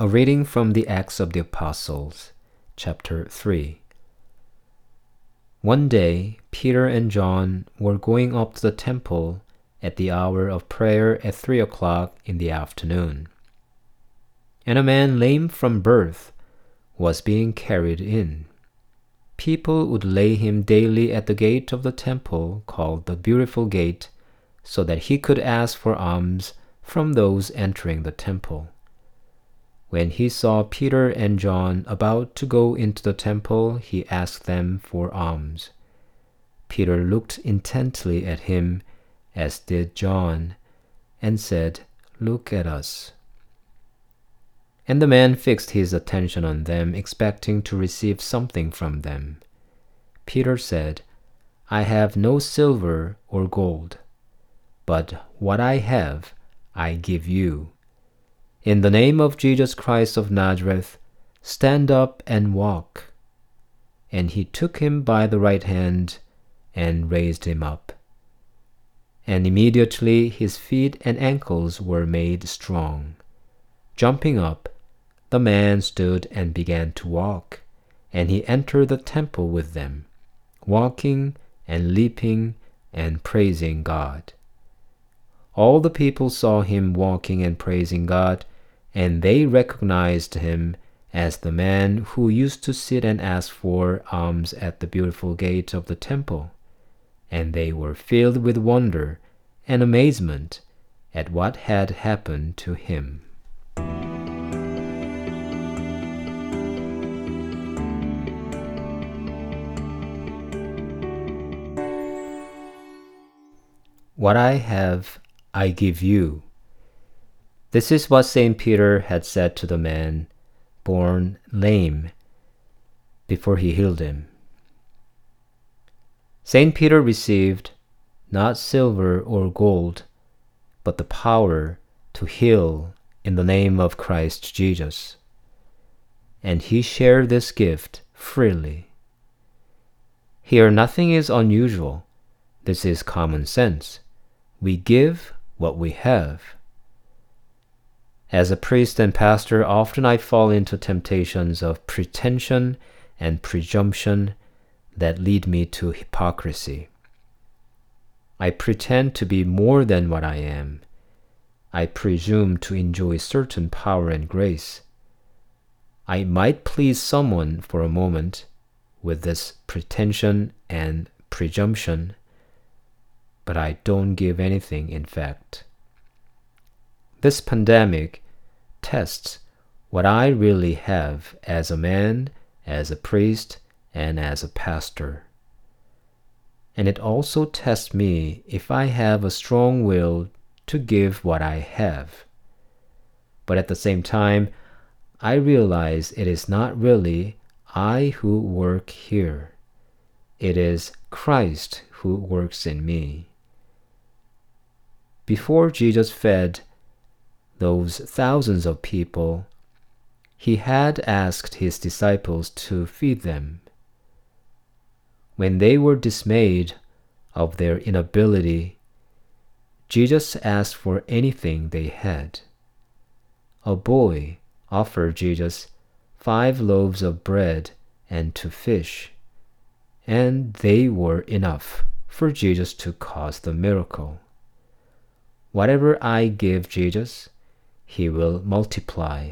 A reading from the Acts of the Apostles, chapter 3. One day, Peter and John were going up to the temple at the hour of prayer at three o'clock in the afternoon. And a man lame from birth was being carried in. People would lay him daily at the gate of the temple called the Beautiful Gate, so that he could ask for alms from those entering the temple. When he saw Peter and John about to go into the temple, he asked them for alms. Peter looked intently at him, as did John, and said, Look at us. And the man fixed his attention on them, expecting to receive something from them. Peter said, I have no silver or gold, but what I have I give you. In the name of Jesus Christ of Nazareth, stand up and walk. And he took him by the right hand and raised him up. And immediately his feet and ankles were made strong. Jumping up, the man stood and began to walk, and he entered the temple with them, walking and leaping and praising God. All the people saw him walking and praising God and they recognized him as the man who used to sit and ask for alms at the beautiful gate of the temple. And they were filled with wonder and amazement at what had happened to him. What I have, I give you. This is what St. Peter had said to the man born lame before he healed him. St. Peter received not silver or gold, but the power to heal in the name of Christ Jesus. And he shared this gift freely. Here, nothing is unusual. This is common sense. We give what we have. As a priest and pastor, often I fall into temptations of pretension and presumption that lead me to hypocrisy. I pretend to be more than what I am. I presume to enjoy certain power and grace. I might please someone for a moment with this pretension and presumption, but I don't give anything in fact. This pandemic tests what I really have as a man, as a priest, and as a pastor. And it also tests me if I have a strong will to give what I have. But at the same time, I realize it is not really I who work here. It is Christ who works in me. Before Jesus fed those thousands of people, he had asked his disciples to feed them. When they were dismayed of their inability, Jesus asked for anything they had. A boy offered Jesus five loaves of bread and two fish, and they were enough for Jesus to cause the miracle. Whatever I give Jesus, he will multiply.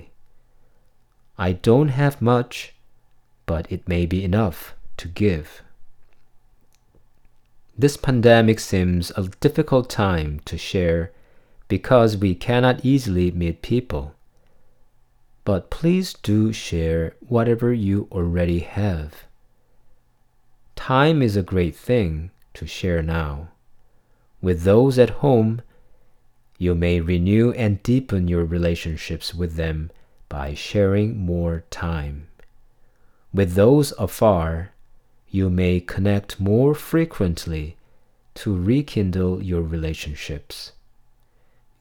I don't have much, but it may be enough to give. This pandemic seems a difficult time to share because we cannot easily meet people. But please do share whatever you already have. Time is a great thing to share now. With those at home, you may renew and deepen your relationships with them by sharing more time. With those afar, you may connect more frequently to rekindle your relationships.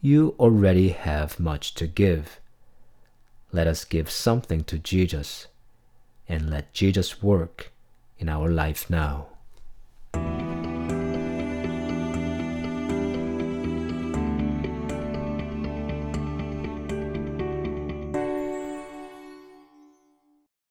You already have much to give. Let us give something to Jesus and let Jesus work in our life now.